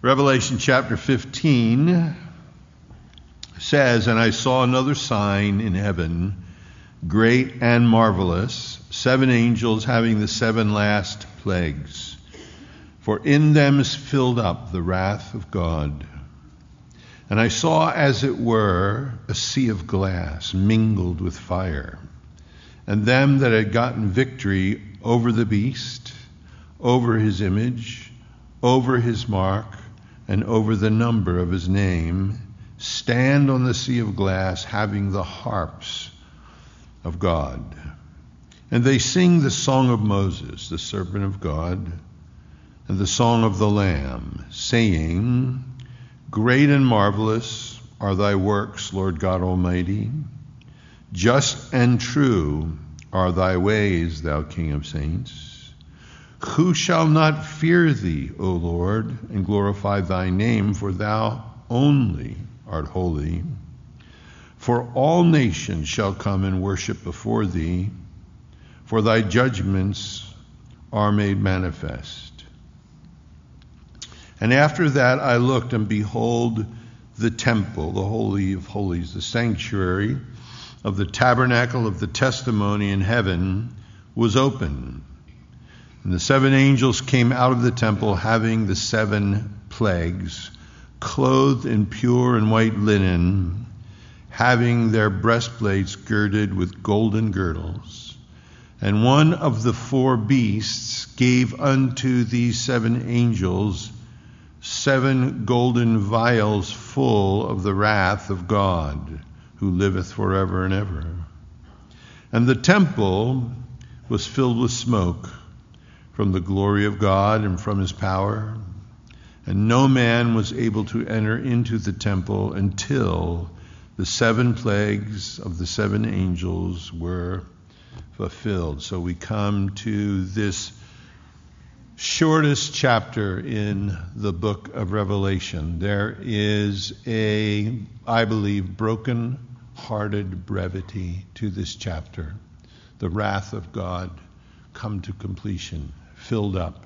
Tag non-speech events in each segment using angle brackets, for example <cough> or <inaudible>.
Revelation chapter 15 says, And I saw another sign in heaven, great and marvelous, seven angels having the seven last plagues. For in them is filled up the wrath of God. And I saw, as it were, a sea of glass mingled with fire, and them that had gotten victory over the beast, over his image, over his mark, and over the number of his name, stand on the sea of glass, having the harps of God. And they sing the song of Moses, the servant of God, and the song of the Lamb, saying, Great and marvelous are thy works, Lord God Almighty. Just and true are thy ways, thou King of saints. Who shall not fear thee, O Lord, and glorify thy name, for thou only art holy? For all nations shall come and worship before thee, for thy judgments are made manifest. And after that I looked, and behold, the temple, the Holy of Holies, the sanctuary of the tabernacle of the testimony in heaven, was open. And the seven angels came out of the temple having the seven plagues, clothed in pure and white linen, having their breastplates girded with golden girdles. And one of the four beasts gave unto these seven angels seven golden vials full of the wrath of God, who liveth forever and ever. And the temple was filled with smoke from the glory of God and from his power. And no man was able to enter into the temple until the seven plagues of the seven angels were fulfilled. So we come to this shortest chapter in the book of Revelation. There is a, I believe, broken hearted brevity to this chapter. The wrath of God come to completion filled up.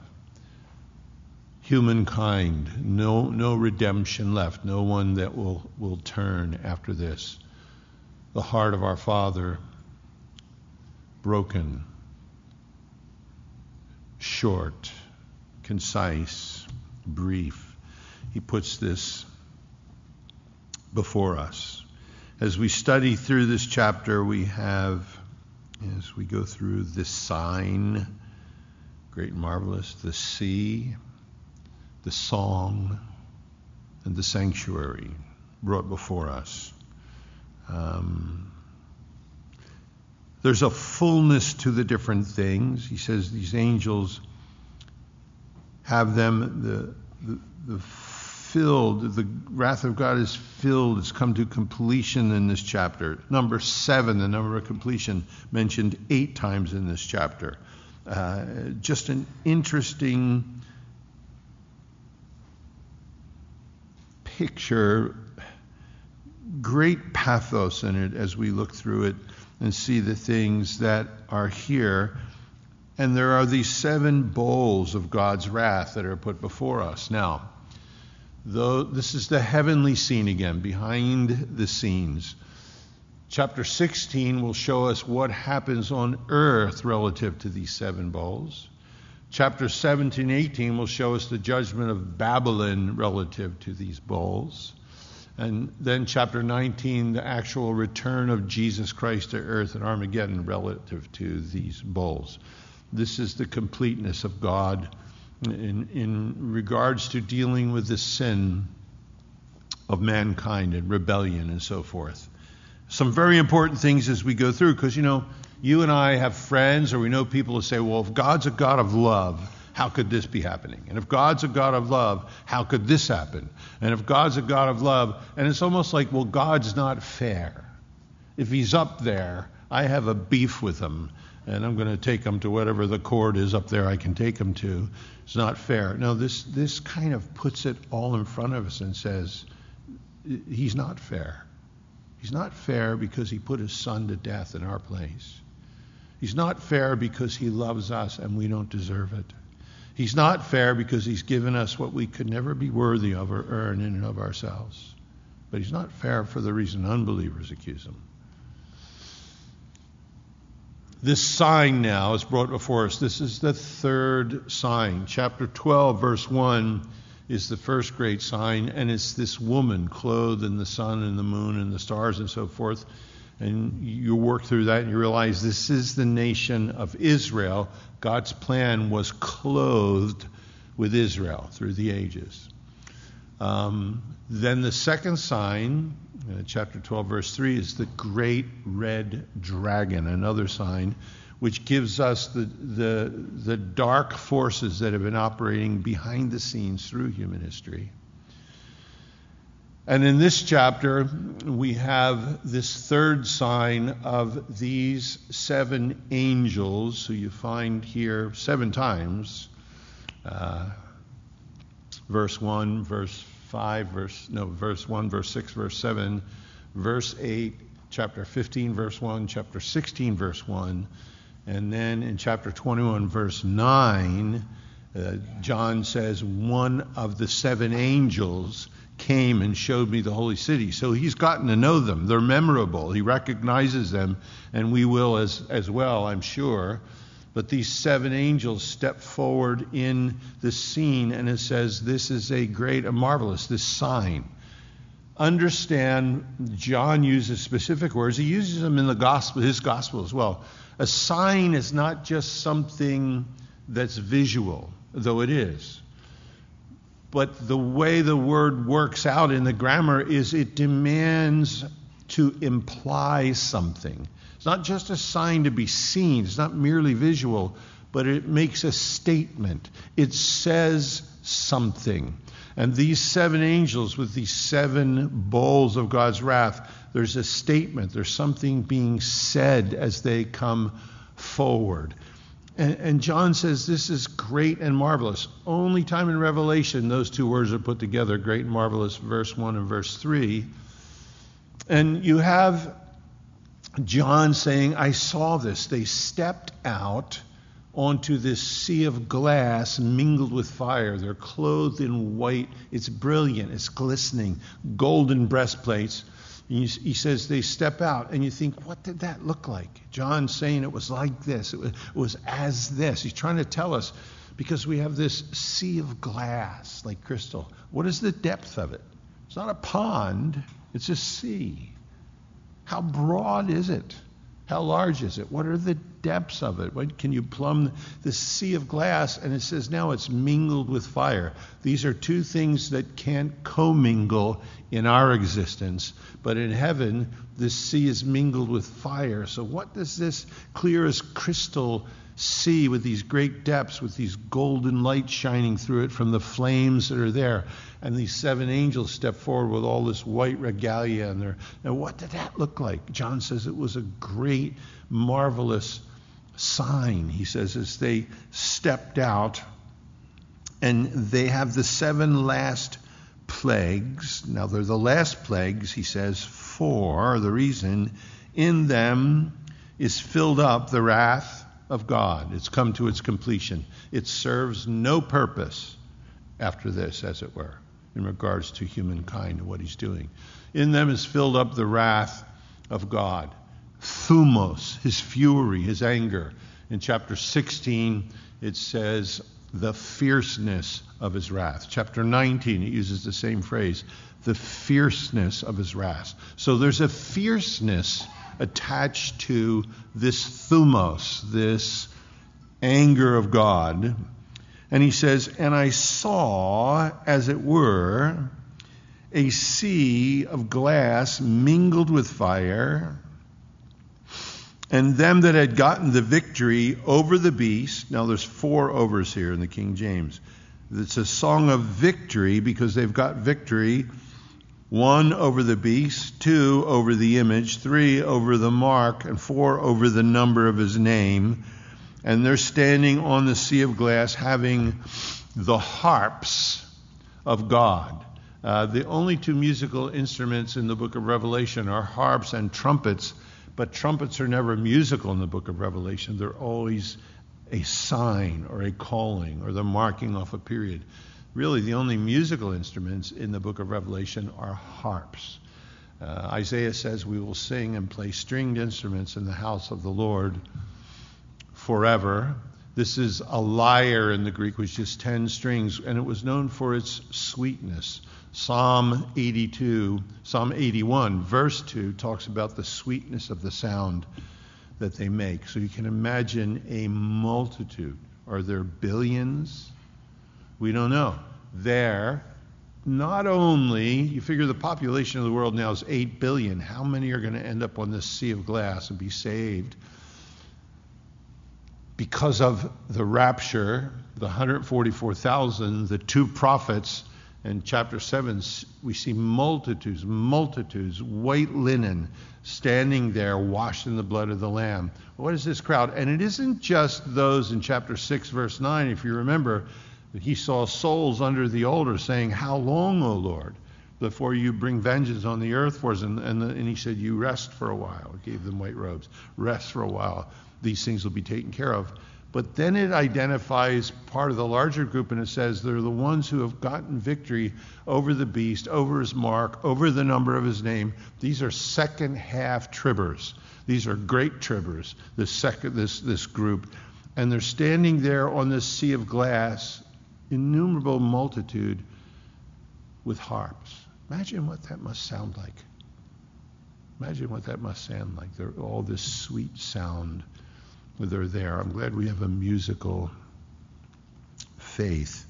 Humankind, no, no redemption left, no one that will, will turn after this. The heart of our Father broken, short, concise, brief. He puts this before us. As we study through this chapter, we have, as we go through this sign, great and marvelous, the sea, the song, and the sanctuary brought before us. Um, there's a fullness to the different things. He says these angels have them, the, the, the filled, the wrath of God is filled, it's come to completion in this chapter. Number seven, the number of completion, mentioned eight times in this chapter. Uh, just an interesting picture, great pathos in it as we look through it and see the things that are here. And there are these seven bowls of God's wrath that are put before us. Now, though this is the heavenly scene again, behind the scenes. Chapter 16 will show us what happens on earth relative to these seven bowls. Chapter 17 18 will show us the judgment of Babylon relative to these bowls. And then chapter 19, the actual return of Jesus Christ to earth at Armageddon relative to these bowls. This is the completeness of God in, in regards to dealing with the sin of mankind and rebellion and so forth some very important things as we go through because, you know, you and I have friends or we know people who say, well, if God's a God of love, how could this be happening? And if God's a God of love, how could this happen? And if God's a God of love, and it's almost like, well, God's not fair. If He's up there, I have a beef with Him, and I'm going to take Him to whatever the court is up there I can take Him to. It's not fair. No, this, this kind of puts it all in front of us and says, He's not fair. He's not fair because he put his son to death in our place. He's not fair because he loves us and we don't deserve it. He's not fair because he's given us what we could never be worthy of or earn in and of ourselves. But he's not fair for the reason unbelievers accuse him. This sign now is brought before us. This is the third sign. Chapter 12, verse 1 is the first great sign, and it's this woman clothed in the sun and the moon and the stars and so forth. And you work through that and you realize this is the nation of Israel. God's plan was clothed with Israel through the ages. Um, then the second sign, uh, chapter 12, verse 3, is the great red dragon, another sign, which gives us the, the, the dark forces that have been operating behind the scenes through human history. And in this chapter, we have this third sign of these seven angels who you find here seven times. Uh, verse 1, verse 5, verse, no, verse 1, verse 6, verse 7, verse 8, chapter 15, verse 1, chapter 16, verse 1, and then in chapter 21, verse 9, uh, John says, one of the seven angels came and showed me the holy city. So he's gotten to know them. They're memorable. He recognizes them, and we will as, as well, I'm sure. But these seven angels step forward in the scene, and it says, This is a great, a marvelous, this sign. Understand, John uses specific words. He uses them in the gospel, his gospel as well. A sign is not just something that's visual, though it is but the way the word works out in the grammar is it demands to imply something. It's not just a sign to be seen, it's not merely visual, but it makes a statement. It says something. And these seven angels with these seven bowls of God's wrath, there's a statement, there's something being said as they come forward. And, and, John says this is great and marvelous. Only time in Revelation those two words are put together great and marvelous, verse 1 and verse 3. And you have John saying, I saw this. They stepped out onto this sea of glass mingled with fire. They're clothed in white. It's brilliant, it's glistening, golden breastplates And he says they step out, and you think, what did that look like? John's saying it was like this, it was, it was as this. He's trying to tell us because we have this sea of glass, like crystal. What is the depth of it? It's not a pond, it's a sea. How broad is it? How large is it? What are the depths of it? What, can you plumb the sea of glass? And it says now it's mingled with fire. These are two things that can't commingle in our existence, but in heaven, this sea is mingled with fire. So, what does this clear as crystal sea with these great depths, with these golden lights shining through it from the flames that are there. And these seven angels step forward with all this white regalia. And they're, now, what did that look like? John says it was a great, marvelous sign. He says, as they stepped out, and they have the seven last plagues. Now, they're the last plagues, he says, for the reason in them is filled up the wrath of God. It's come to its completion. It serves no purpose after this, as it were, in regards to humankind and what he's doing. In them is filled up the wrath of God. Thumos, his fury, his anger. In chapter 16, it says, the fierceness of his wrath. Chapter 19, it uses the same phrase, the fierceness of his wrath. So there's a fierceness attached to this thumos, this anger of God. And he says, And I saw, as it were, a sea of glass mingled with fire, and them that had gotten the victory over the beast. Now there's four overs here in the King James. It's a song of victory because they've got victory one over the beast, two over the image, three over the mark, and four over the number of his name. And they're standing on the sea of glass having the harps of God. Uh, the only two musical instruments in the book of Revelation are harps and trumpets, but trumpets are never musical in the book of Revelation. They're always a sign or a calling or the marking off a period. Really, the only musical instruments in the book of Revelation are harps. Uh, Isaiah says, We will sing and play stringed instruments in the house of the Lord forever. This is a lyre in the Greek, which is 10 strings, and it was known for its sweetness. Psalm 82, Psalm 81, verse 2 talks about the sweetness of the sound that they make. So you can imagine a multitude. Are there billions? We don't know. There, not only, you figure the population of the world now is 8 billion. How many are going to end up on this sea of glass and be saved? Because of the rapture, the 144,000, the two prophets, in chapter 7, we see multitudes, multitudes, white linen, standing there, washed in the blood of the Lamb. What is this crowd? And it isn't just those in chapter 6, verse 9. If you remember, he saw souls under the altar saying, How long, O Lord, before you bring vengeance on the earth for us? And, and, and he said, You rest for a while. He gave them white robes. Rest for a while these things will be taken care of. But then it identifies part of the larger group and it says they're the ones who have gotten victory over the beast, over his mark, over the number of his name. These are second half tribbers. These are great tribbers, this, second, this, this group. And they're standing there on this sea of glass, innumerable multitude with harps. Imagine what that must sound like. Imagine what that must sound like. They're all this sweet sound they're there. I'm glad we have a musical faith.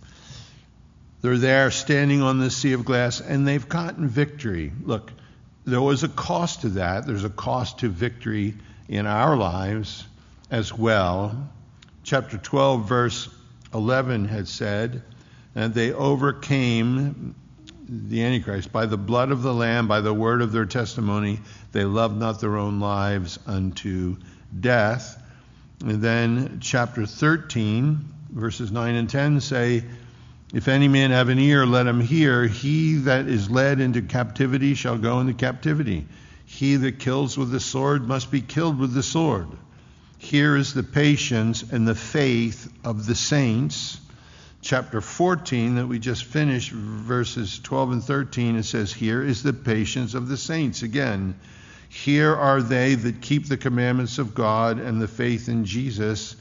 They're there standing on the sea of glass and they've gotten victory. Look, there was a cost to that. There's a cost to victory in our lives as well. Chapter 12, verse 11 had said, and they overcame the Antichrist by the blood of the Lamb, by the word of their testimony. They loved not their own lives unto death. And then chapter 13, verses 9 and 10 say, If any man have an ear, let him hear. He that is led into captivity shall go into captivity. He that kills with the sword must be killed with the sword. Here is the patience and the faith of the saints. Chapter 14, that we just finished, verses 12 and 13, it says, Here is the patience of the saints. Again, here are they that keep the commandments of God and the faith in Jesus.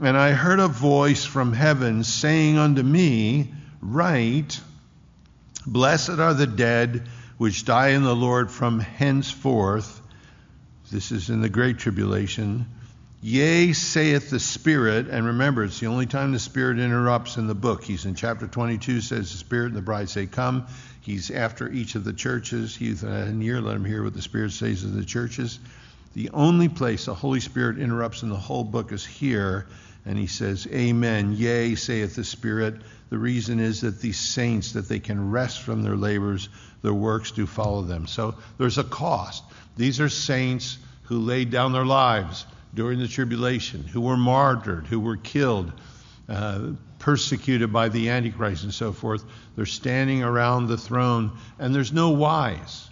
And I heard a voice from heaven saying unto me, Write, Blessed are the dead which die in the Lord from henceforth. This is in the great tribulation. Yea, saith the Spirit, and remember, it's the only time the Spirit interrupts in the book. He's in chapter 22, says the Spirit and the bride say, Come. He's after each of the churches. He's uh, in year, let him hear what the Spirit says to the churches. The only place the Holy Spirit interrupts in the whole book is here, and he says, Amen. Yea, saith the Spirit. The reason is that these saints, that they can rest from their labors, their works do follow them. So there's a cost. These are saints who laid down their lives during the tribulation, who were martyred, who were killed, uh, persecuted by the Antichrist and so forth. They're standing around the throne, and there's no whys.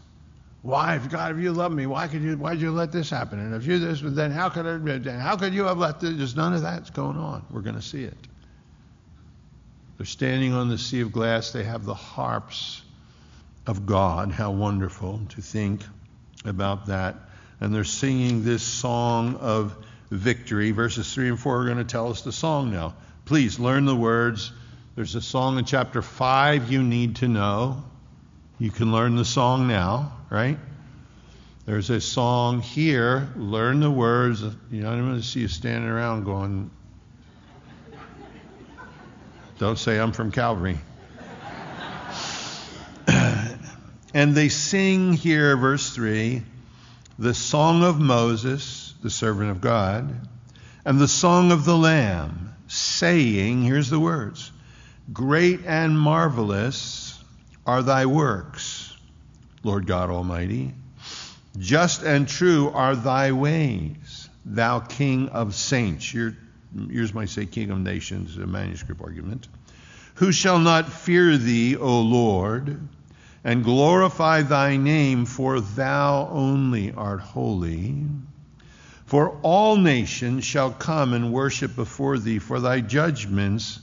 Why, if God, if you love me, why could you, why did you let this happen? And if you this, then how could it, how could you have let this? There's none of that's going on. We're going to see it. They're standing on the sea of glass. They have the harps of God. How wonderful to think about that. And they're singing this song of victory. Verses 3 and 4 are going to tell us the song now. Please learn the words. There's a song in chapter 5 you need to know. You can learn the song now, right? There's a song here. Learn the words. You know, I'm going to see you standing around going, don't say I'm from Calvary. <clears throat> and they sing here, verse 3, the song of Moses, the servant of God, and the song of the Lamb saying, here's the words Great and marvelous are thy works, Lord God Almighty. Just and true are thy ways, thou King of saints. Your, yours might say King of nations, a manuscript argument. Who shall not fear thee, O Lord, and glorify thy name, for thou only art holy. For all nations shall come and worship before thee, for thy judgments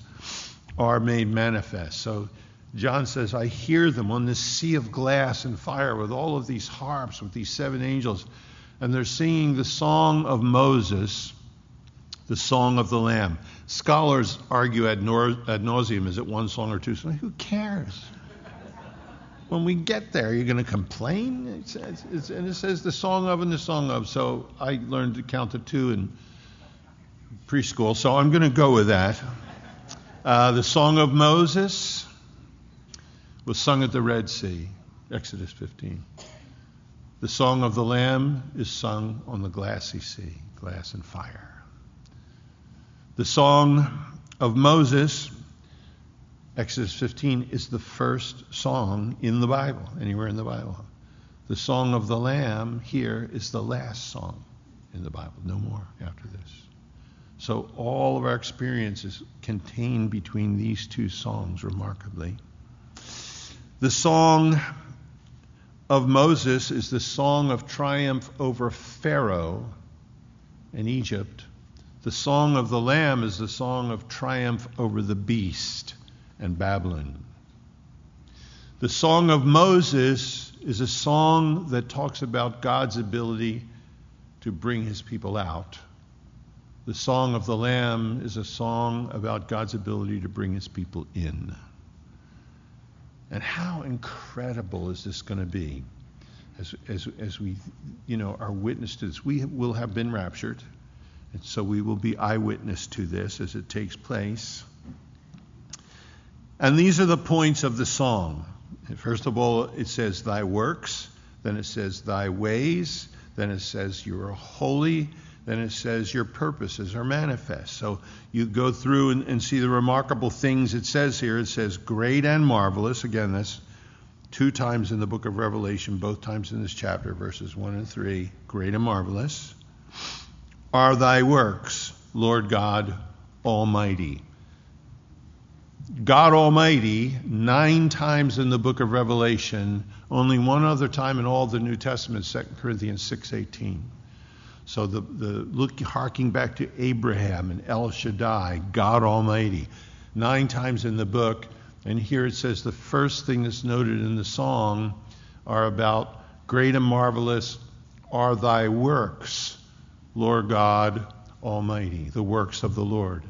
are made manifest. So John says, I hear them on this sea of glass and fire with all of these harps, with these seven angels, and they're singing the song of Moses, the song of the Lamb. Scholars argue ad, nauseam is it one song or two songs? Who cares? When we get there, you're going to complain? It's, it's, it's, and it says the song of and the song of. So I learned to count to two in preschool, so I'm going to go with that. Uh, the song of Moses was sung at the Red Sea, Exodus 15. The song of the Lamb is sung on the glassy sea, glass and fire. The song of Moses Exodus 15 is the first song in the Bible, anywhere in the Bible. The song of the Lamb here is the last song in the Bible, no more after this. So all of our experiences contained between these two songs, remarkably. The song of Moses is the song of triumph over Pharaoh in Egypt. The song of the Lamb is the song of triumph over the beast and Babylon. The Song of Moses is a song that talks about God's ability to bring his people out. The Song of the Lamb is a song about God's ability to bring his people in. And how incredible is this going to be as, as, as we, you know, are witness to this? We will have been raptured, and so we will be eyewitness to this as it takes place. And these are the points of the song. First of all, it says, Thy works. Then it says, Thy ways. Then it says, You are holy. Then it says, Your purposes are manifest. So you go through and, and see the remarkable things it says here. It says, Great and marvelous. Again, that's two times in the book of Revelation, both times in this chapter, verses 1 and 3. Great and marvelous are thy works, Lord God Almighty. God Almighty nine times in the book of Revelation, only one other time in all the New Testament, 2 Corinthians 6:18. So the, the look harking back to Abraham and El Shaddai, God Almighty, nine times in the book, and here it says the first thing that's noted in the song are about great and marvelous are thy works, Lord God Almighty, the works of the Lord.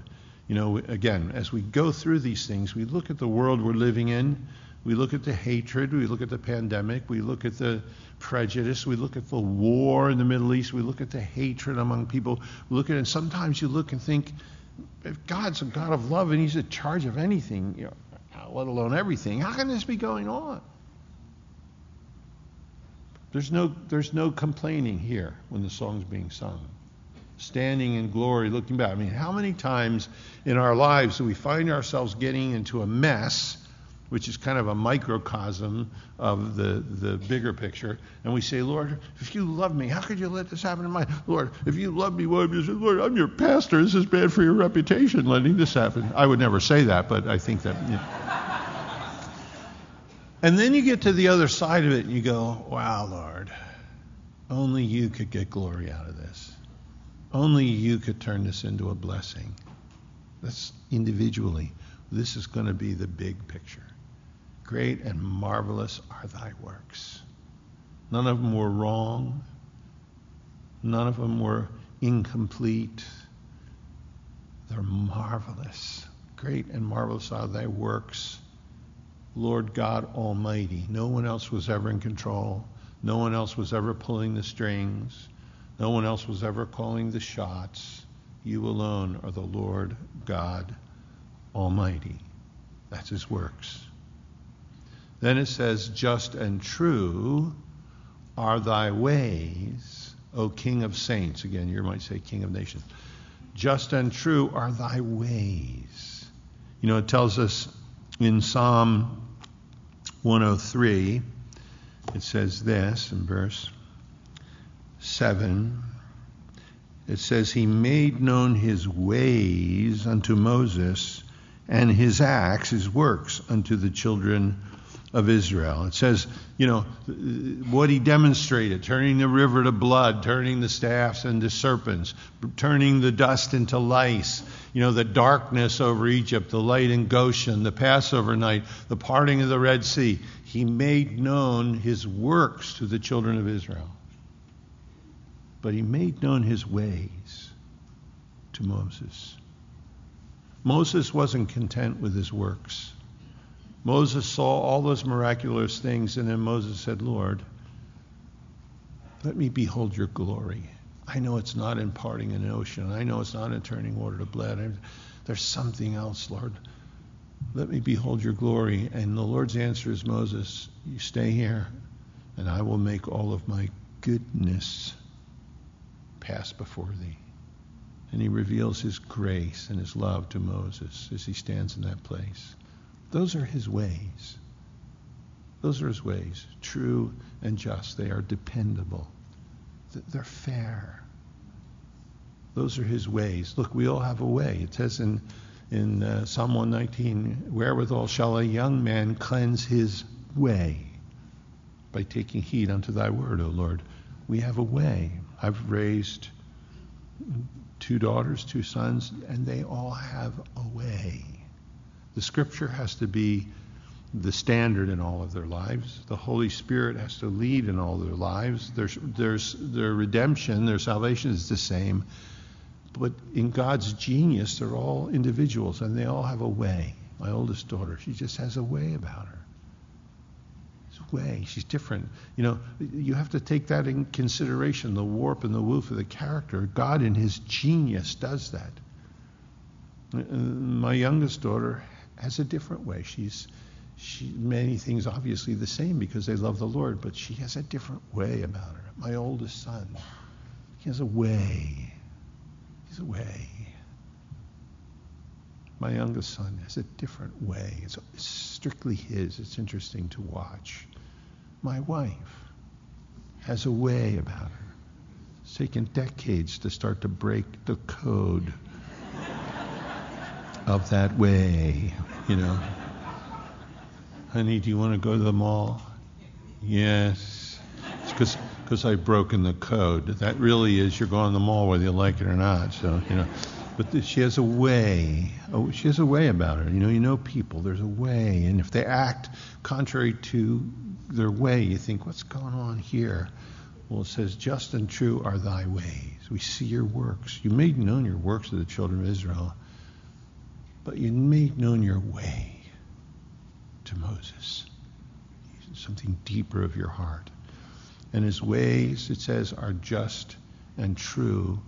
You know, again, as we go through these things, we look at the world we're living in, we look at the hatred, we look at the pandemic, we look at the prejudice, we look at the war in the Middle East, we look at the hatred among people, we look at it, and sometimes you look and think, if God's a God of love and He's in charge of anything, you know, let alone everything, how can this be going on? There's no, there's no complaining here when the song's being sung standing in glory, looking back. I mean, how many times in our lives do we find ourselves getting into a mess, which is kind of a microcosm of the, the bigger picture, and we say, Lord, if you love me, how could you let this happen in my Lord, if you love me, why you say, Lord, I'm your pastor. This is bad for your reputation, letting this happen. I would never say that, but I think that. You know. and then you get to the other side of it and you go, wow, Lord, only you could get glory out of this. Only you could turn this into a blessing. That's individually. This is going to be the big picture. Great and marvelous are thy works. None of them were wrong. None of them were incomplete. They're marvelous. Great and marvelous are thy works, Lord God Almighty. No one else was ever in control. No one else was ever pulling the strings. No one else was ever calling the shots. You alone are the Lord God Almighty. That's his works. Then it says, Just and true are thy ways, O King of saints. Again, you might say King of nations. Just and true are thy ways. You know, it tells us in Psalm 103, it says this in verse 7, it says, He made known his ways unto Moses, and his acts, his works, unto the children of Israel. It says, you know, what he demonstrated turning the river to blood, turning the staffs into serpents, turning the dust into lice, you know, the darkness over Egypt, the light in Goshen, the Passover night, the parting of the Red Sea. He made known his works to the children of Israel. But he made known his ways to Moses. Moses wasn't content with his works. Moses saw all those miraculous things, and then Moses said, Lord, let me behold your glory. I know it's not in parting an ocean. I know it's not in turning water to blood. There's something else, Lord. Let me behold your glory. And the Lord's answer is, Moses, you stay here, and I will make all of my goodness pass before thee. And he reveals his grace and his love to Moses as he stands in that place. Those are his ways. Those are his ways, true and just. They are dependable. They're fair. Those are his ways. Look, we all have a way. It says in, in uh, Psalm 119, Wherewithal shall a young man cleanse his way? By taking heed unto thy word, O Lord. We have a way. I've raised two daughters, two sons, and they all have a way. The scripture has to be the standard in all of their lives. The Holy Spirit has to lead in all their lives. There's, there's, their redemption, their salvation is the same. But in God's genius, they're all individuals and they all have a way. My oldest daughter, she just has a way about her. Way. She's different. You know, you have to take that in consideration the warp and the woof of the character. God, in His genius, does that. My youngest daughter has a different way. She's she many things obviously the same because they love the Lord, but she has a different way about her. My oldest son, he has a way. He's a way. My youngest son has a different way. It's strictly his. It's interesting to watch. My wife has a way about her. It's taken decades to start to break the code of that way, you know. Honey, do you want to go to the mall? Yes. It's because I've broken the code. That really is you're going to the mall whether you like it or not. So, you know. But she has a way. Oh, she has a way about her. You know, you know people. There's a way. And if they act contrary to their way, you think, what's going on here? Well, it says, just and true are thy ways. We see your works. You made known your works to the children of Israel but you made known your way to Moses. Something deeper of your heart. And his ways, it says, are just and true,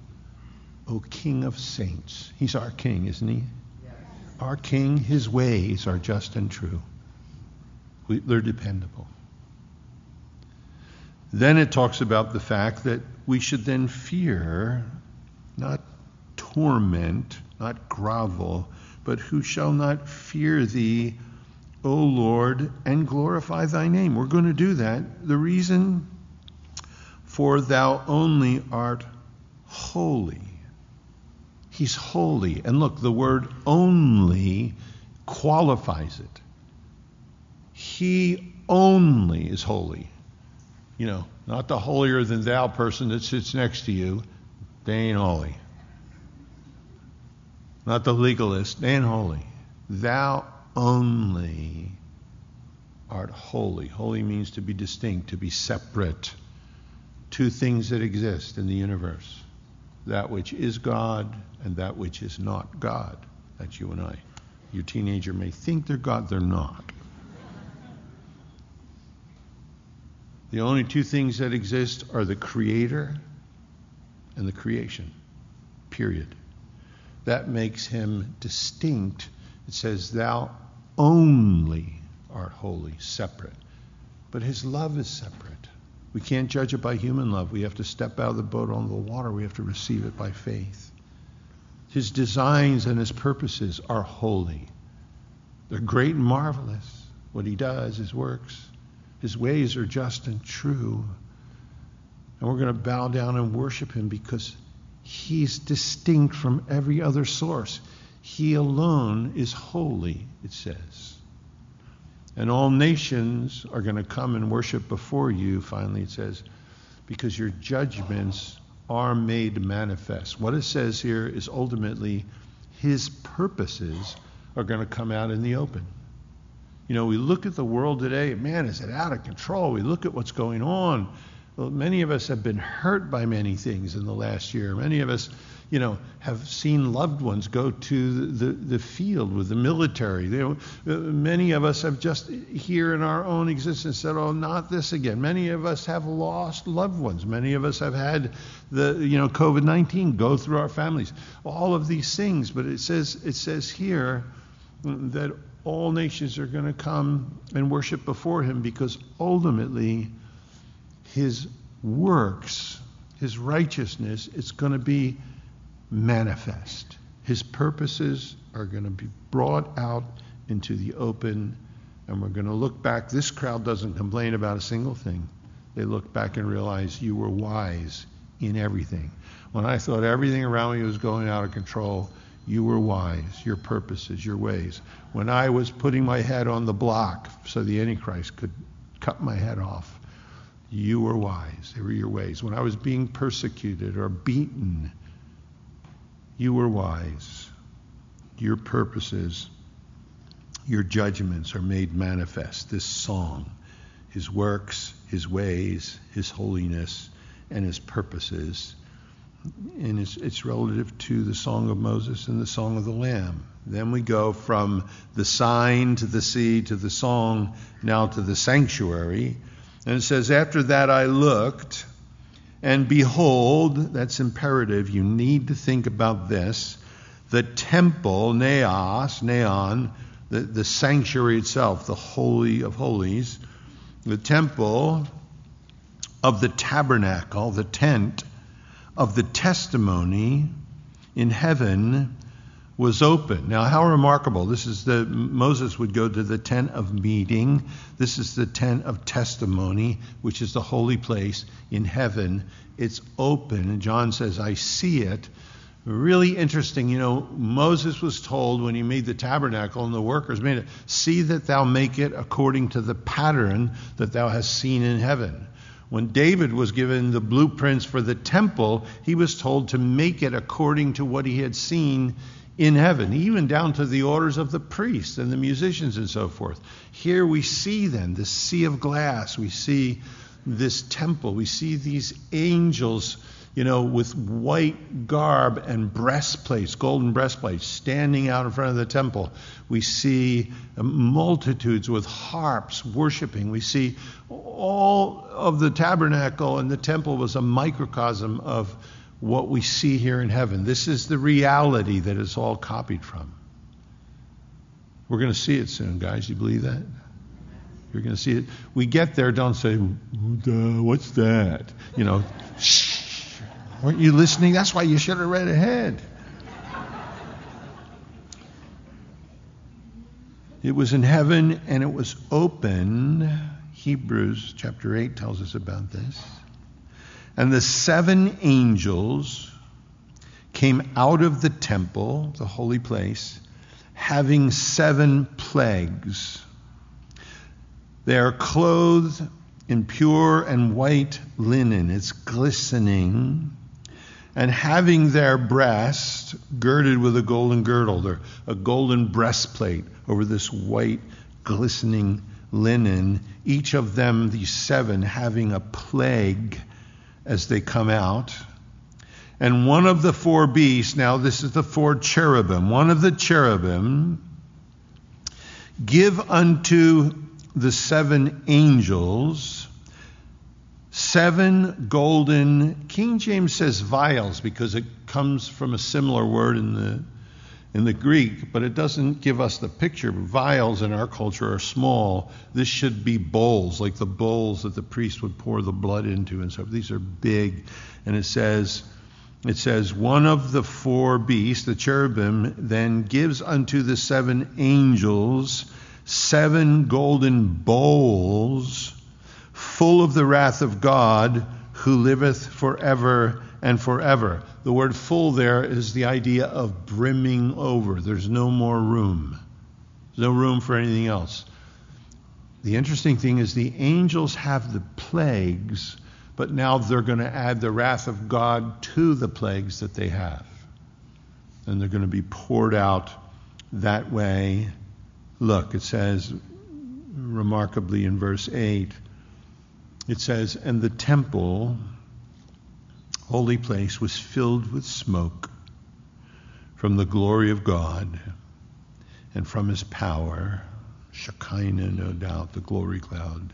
O King of saints. He's our King, isn't he? Yes. Our King, his ways are just and true. We, they're dependable. Then it talks about the fact that we should then fear, not torment, not grovel, but who shall not fear thee, O Lord, and glorify thy name. We're going to do that. The reason for thou only art holy. He's holy. And look, the word only qualifies it. He only is holy. You know, not the holier than thou person that sits next to you. They ain't holy not the legalist, and holy. Thou only art holy. Holy means to be distinct, to be separate. Two things that exist in the universe that which is God and that which is not God. That's you and I. Your teenager may think they're God, they're not. The only two things that exist are the Creator and the creation. Period that makes him distinct. It says, Thou only art holy, separate. But his love is separate. We can't judge it by human love. We have to step out of the boat onto the water. We have to receive it by faith. His designs and his purposes are holy. They're great and marvelous. What he does, his works, his ways are just and true. And we're going to bow down and worship him because He's distinct from every other source. He alone is holy, it says. And all nations are going to come and worship before you, finally it says, because your judgments are made manifest. What it says here is ultimately his purposes are going to come out in the open. You know, we look at the world today, man, is it out of control? We look at what's going on. Well, many of us have been hurt by many things in the last year. Many of us you know, have seen loved ones go to the, the, the field with the military. Uh, many of us have just here in our own existence said, oh, not this again. Many of us have lost loved ones. Many of us have had the, you know, COVID-19 go through our families. All of these things, but it says, it says here that all nations are going to come and worship before him because ultimately his works, his righteousness, it's going to be manifest. His purposes are going to be brought out into the open, and we're going to look back. This crowd doesn't complain about a single thing. They look back and realize you were wise in everything. When I thought everything around me was going out of control, you were wise, your purposes, your ways. When I was putting my head on the block so the Antichrist could cut my head off, you were wise. They were your ways. When I was being persecuted or beaten, you were wise. Your purposes, your judgments are made manifest. This song, his works, his ways, his holiness, and his purposes. And it's, it's relative to the Song of Moses and the Song of the Lamb. Then we go from the sign to the sea to the song, now to the sanctuary. And it says, After that I looked, and behold, that's imperative. You need to think about this. The temple, Naos, Neon, the, the sanctuary itself, the Holy of Holies, the temple of the tabernacle, the tent of the testimony in heaven was open. Now, how remarkable. This is the, Moses would go to the tent of meeting. This is the tent of testimony, which is the holy place in heaven. It's open. And John says, I see it. Really interesting. You know, Moses was told when he made the tabernacle and the workers made it, see that thou make it according to the pattern that thou hast seen in heaven. When David was given the blueprints for the temple, he was told to make it according to what he had seen in heaven, even down to the orders of the priests and the musicians and so forth. Here we see then the sea of glass. We see this temple. We see these angels, you know, with white garb and breastplates, golden breastplates, standing out in front of the temple. We see multitudes with harps worshiping. We see all of the tabernacle and the temple was a microcosm of what we see here in heaven. This is the reality that it's all copied from. We're going to see it soon, guys. You believe that? You're going to see it. We get there, don't say, what's that? You know, shh. Weren't you listening? That's why you should have read ahead. It was in heaven and it was open. Hebrews chapter 8 tells us about this. And the seven angels came out of the temple, the holy place, having seven plagues. They are clothed in pure and white linen, it's glistening, and having their breast girded with a golden girdle, or a golden breastplate over this white, glistening linen, each of them, these seven, having a plague as they come out. And one of the four beasts, now this is the four cherubim, one of the cherubim give unto the seven angels seven golden, King James says vials because it comes from a similar word in the in the Greek, but it doesn't give us the picture. Vials in our culture are small. This should be bowls, like the bowls that the priest would pour the blood into and so these are big. And it says it says one of the four beasts, the cherubim, then gives unto the seven angels seven golden bowls full of the wrath of God who liveth forever and forever. The word full there is the idea of brimming over. There's no more room. There's no room for anything else. the interesting thing is the angels have the plagues, but now they're going to add the wrath of God to the plagues that they have. And they're going to be poured out that way. Look, it says remarkably in verse 8, it says, And the temple, holy place, was filled with smoke from the glory of God and from his power. Shekinah, no doubt, the glory cloud.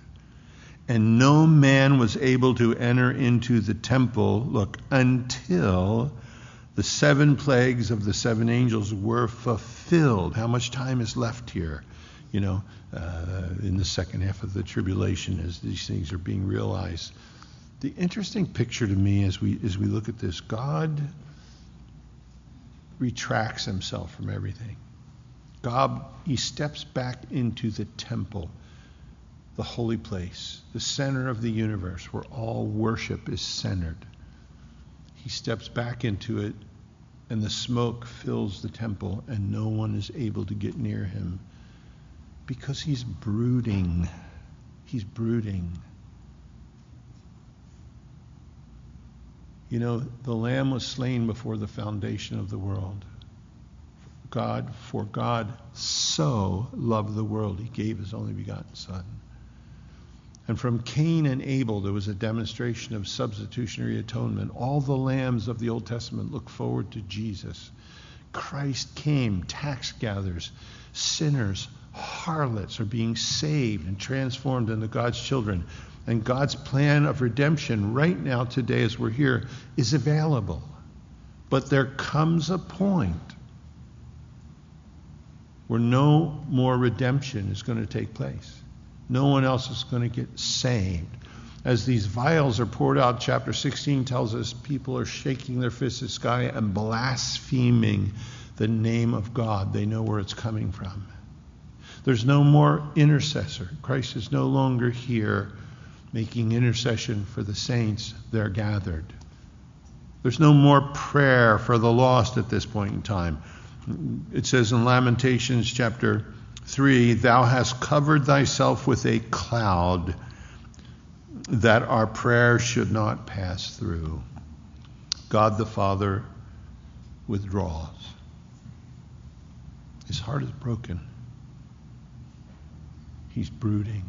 And no man was able to enter into the temple, look, until the seven plagues of the seven angels were fulfilled. How much time is left here? You know, uh, in the second half of the tribulation as these things are being realized. The interesting picture to me as we as we look at this, God retracts himself from everything. God, he steps back into the temple, the holy place, the center of the universe where all worship is centered. He steps back into it, and the smoke fills the temple, and no one is able to get near him because he's brooding. He's brooding. You know, the Lamb was slain before the foundation of the world. God, for God so loved the world, he gave his only begotten Son. And from Cain and Abel, there was a demonstration of substitutionary atonement. All the lambs of the Old Testament look forward to Jesus. Christ came, tax gatherers, sinners, harlots are being saved and transformed into God's children. And God's plan of redemption right now, today, as we're here, is available. But there comes a point where no more redemption is going to take place. No one else is going to get saved. As these vials are poured out, chapter 16 tells us people are shaking their fists at the sky and blaspheming the name of God. They know where it's coming from. There's no more intercessor. Christ is no longer here making intercession for the saints. They're gathered. There's no more prayer for the lost at this point in time. It says in Lamentations chapter 3 Thou hast covered thyself with a cloud that our prayer should not pass through. God the Father withdraws. His heart is broken. He's brooding.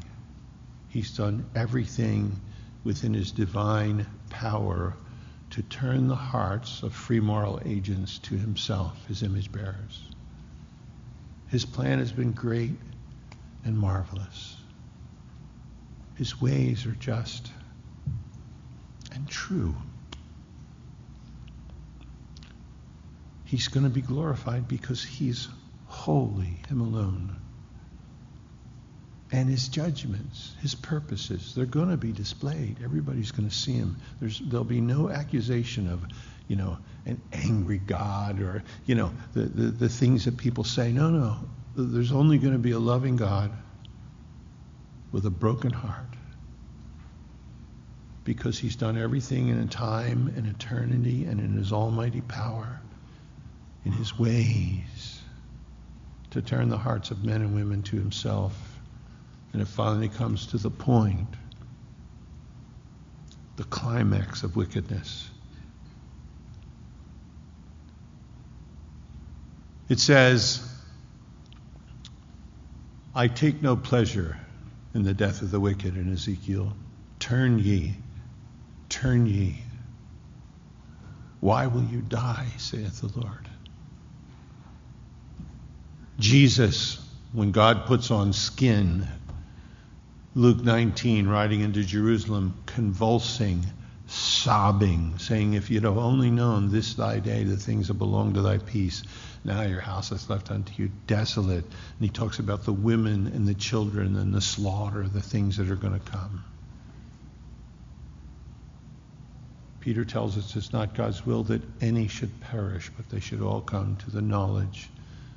He's done everything within his divine power to turn the hearts of free moral agents to himself, his image bearers. His plan has been great and marvelous. His ways are just and true. He's going to be glorified because he's holy, him alone. And his judgments, his purposes, they're going to be displayed. Everybody's going to see him. There's, there'll be no accusation of, you know, an angry God or, you know, the, the, the things that people say. No, no. There's only going to be a loving God with a broken heart because he's done everything in time and eternity and in his almighty power, in his ways, to turn the hearts of men and women to himself. And it finally comes to the point, the climax of wickedness. It says, I take no pleasure in the death of the wicked in Ezekiel. Turn ye, turn ye. Why will you die, saith the Lord? Jesus, when God puts on skin, Luke 19, riding into Jerusalem, convulsing, sobbing, saying, If you'd have only known this thy day the things that belong to thy peace, now your house is left unto you desolate. And he talks about the women and the children and the slaughter, the things that are going to come. Peter tells us it's not God's will that any should perish, but they should all come to the knowledge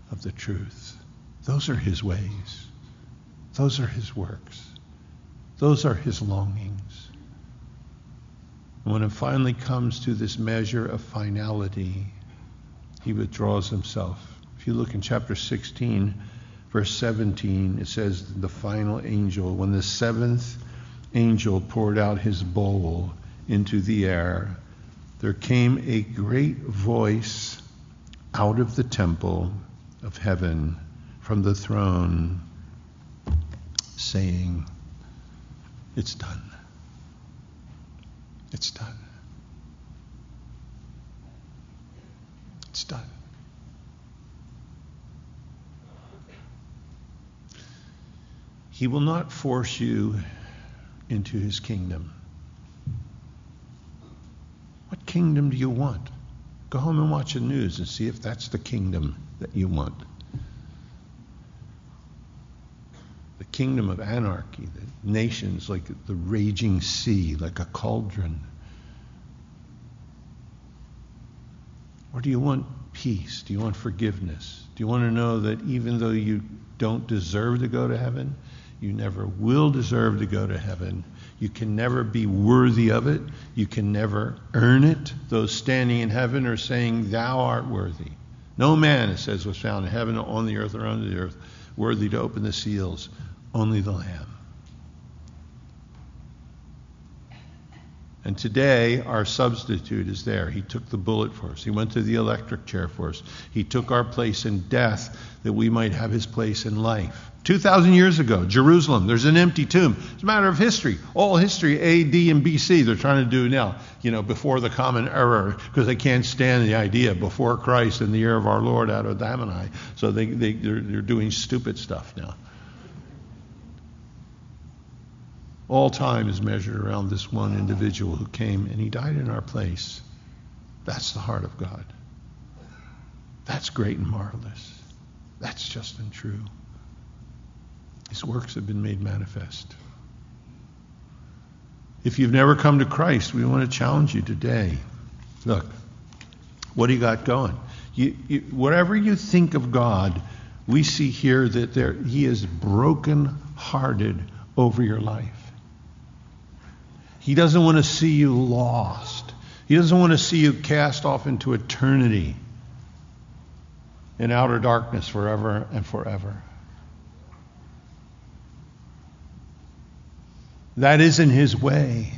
of the truth. Those are his ways. Those are his works. Those are his longings. And when it finally comes to this measure of finality, he withdraws himself. If you look in chapter 16, Verse 17, it says, the final angel, when the seventh angel poured out his bowl into the air, there came a great voice out of the temple of heaven from the throne saying, It's done. It's done. It's done. He will not force you into his kingdom. What kingdom do you want? Go home and watch the news and see if that's the kingdom that you want. The kingdom of anarchy, the nations like the raging sea, like a cauldron. Or do you want peace? Do you want forgiveness? Do you want to know that even though you don't deserve to go to heaven, you never will deserve to go to heaven. You can never be worthy of it. You can never earn it. Those standing in heaven are saying, Thou art worthy. No man, it says, was found in heaven, on the earth, or under the earth, worthy to open the seals. Only the Lamb. And today, our substitute is there. He took the bullet for us. He went to the electric chair for us. He took our place in death that we might have his place in life. 2,000 years ago, Jerusalem, there's an empty tomb. It's a matter of history. All history, AD and BC, they're trying to do now, you know, before the common era, because they can't stand the idea before Christ in the year of our Lord out of Domini. So they, they, they're, they're doing stupid stuff now. All time is measured around this one individual who came and he died in our place. That's the heart of God. That's great and marvelous. That's just and true. His works have been made manifest. If you've never come to Christ, we want to challenge you today. Look, what do you got going? You, you, whatever you think of God, we see here that there, He is broken-hearted over your life. He doesn't want to see you lost. He doesn't want to see you cast off into eternity in outer darkness forever and forever. That isn't his way.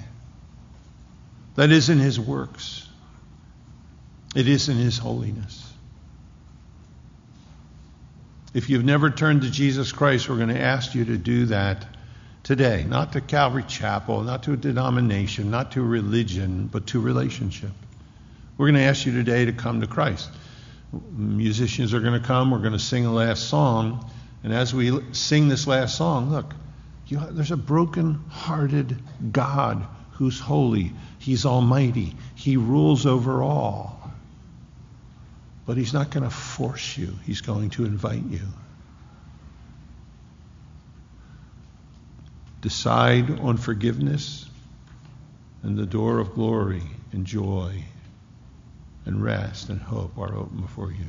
That isn't his works. It isn't his holiness. If you've never turned to Jesus Christ, we're going to ask you to do that today. Not to Calvary Chapel, not to a denomination, not to religion, but to relationship. We're going to ask you today to come to Christ. Musicians are going to come. We're going to sing a last song. And as we sing this last song, look, you, there's a broken-hearted God who's holy. He's almighty. He rules over all. But he's not going to force you. He's going to invite you. Decide on forgiveness, and the door of glory and joy and rest and hope are open before you.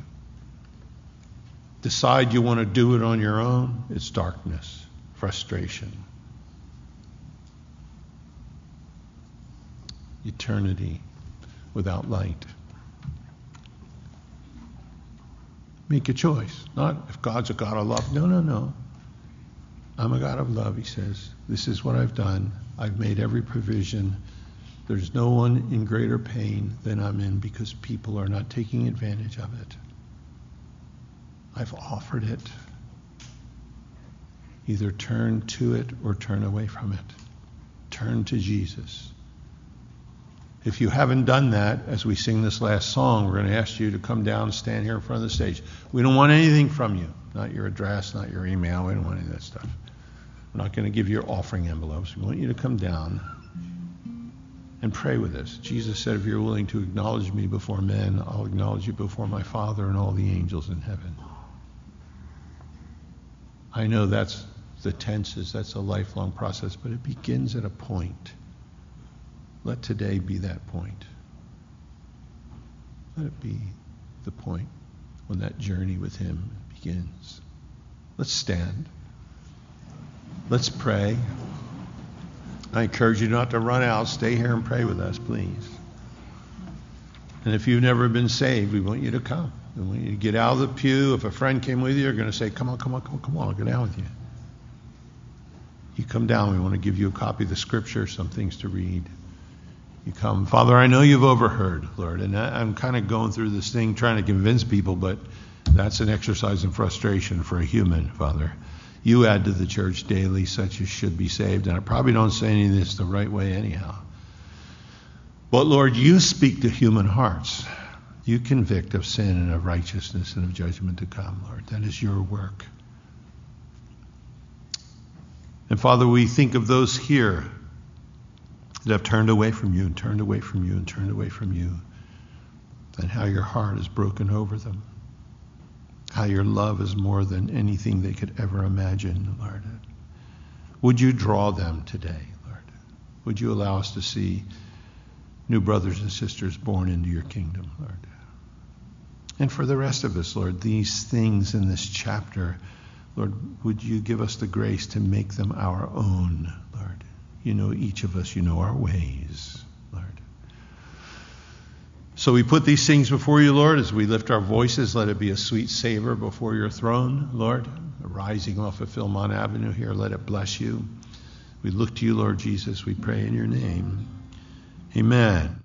Decide you want to do it on your own, it's darkness frustration. Eternity without light. Make a choice. Not if God's a God of love. No, no, no. I'm a God of love, he says. This is what I've done. I've made every provision. There's no one in greater pain than I'm in because people are not taking advantage of it. I've offered it. Either turn to it or turn away from it. Turn to Jesus. If you haven't done that, as we sing this last song, we're going to ask you to come down and stand here in front of the stage. We don't want anything from you. Not your address, not your email. We don't want any of that stuff. We're not going to give you your offering envelopes. We want you to come down and pray with us. Jesus said, if you're willing to acknowledge me before men, I'll acknowledge you before my Father and all the angels in heaven. I know that's the tenses, that's a lifelong process, but it begins at a point. Let today be that point. Let it be the point when that journey with Him begins. Let's stand. Let's pray. I encourage you not to run out. Stay here and pray with us, please. And if you've never been saved, we want you to come. And when you to get out of the pew, if a friend came with you, you're going to say, Come on, come on, come on, come on, I'll go down with you. You come down, we want to give you a copy of the scripture, some things to read. You come, Father, I know you've overheard, Lord, and I, I'm kind of going through this thing trying to convince people, but that's an exercise in frustration for a human, Father. You add to the church daily such as should be saved, and I probably don't say any of this the right way anyhow. But Lord, you speak to human hearts. You convict of sin and of righteousness and of judgment to come, Lord. That is your work. And Father, we think of those here that have turned away from you and turned away from you and turned away from you, and how your heart is broken over them, how your love is more than anything they could ever imagine, Lord. Would you draw them today, Lord? Would you allow us to see new brothers and sisters born into your kingdom, Lord? And for the rest of us, Lord, these things in this chapter, Lord, would you give us the grace to make them our own, Lord? You know each of us, you know our ways. So we put these things before you, Lord, as we lift our voices. Let it be a sweet savor before your throne, Lord, rising off of Philmont Avenue here. Let it bless you. We look to you, Lord Jesus. We pray in your name. Amen.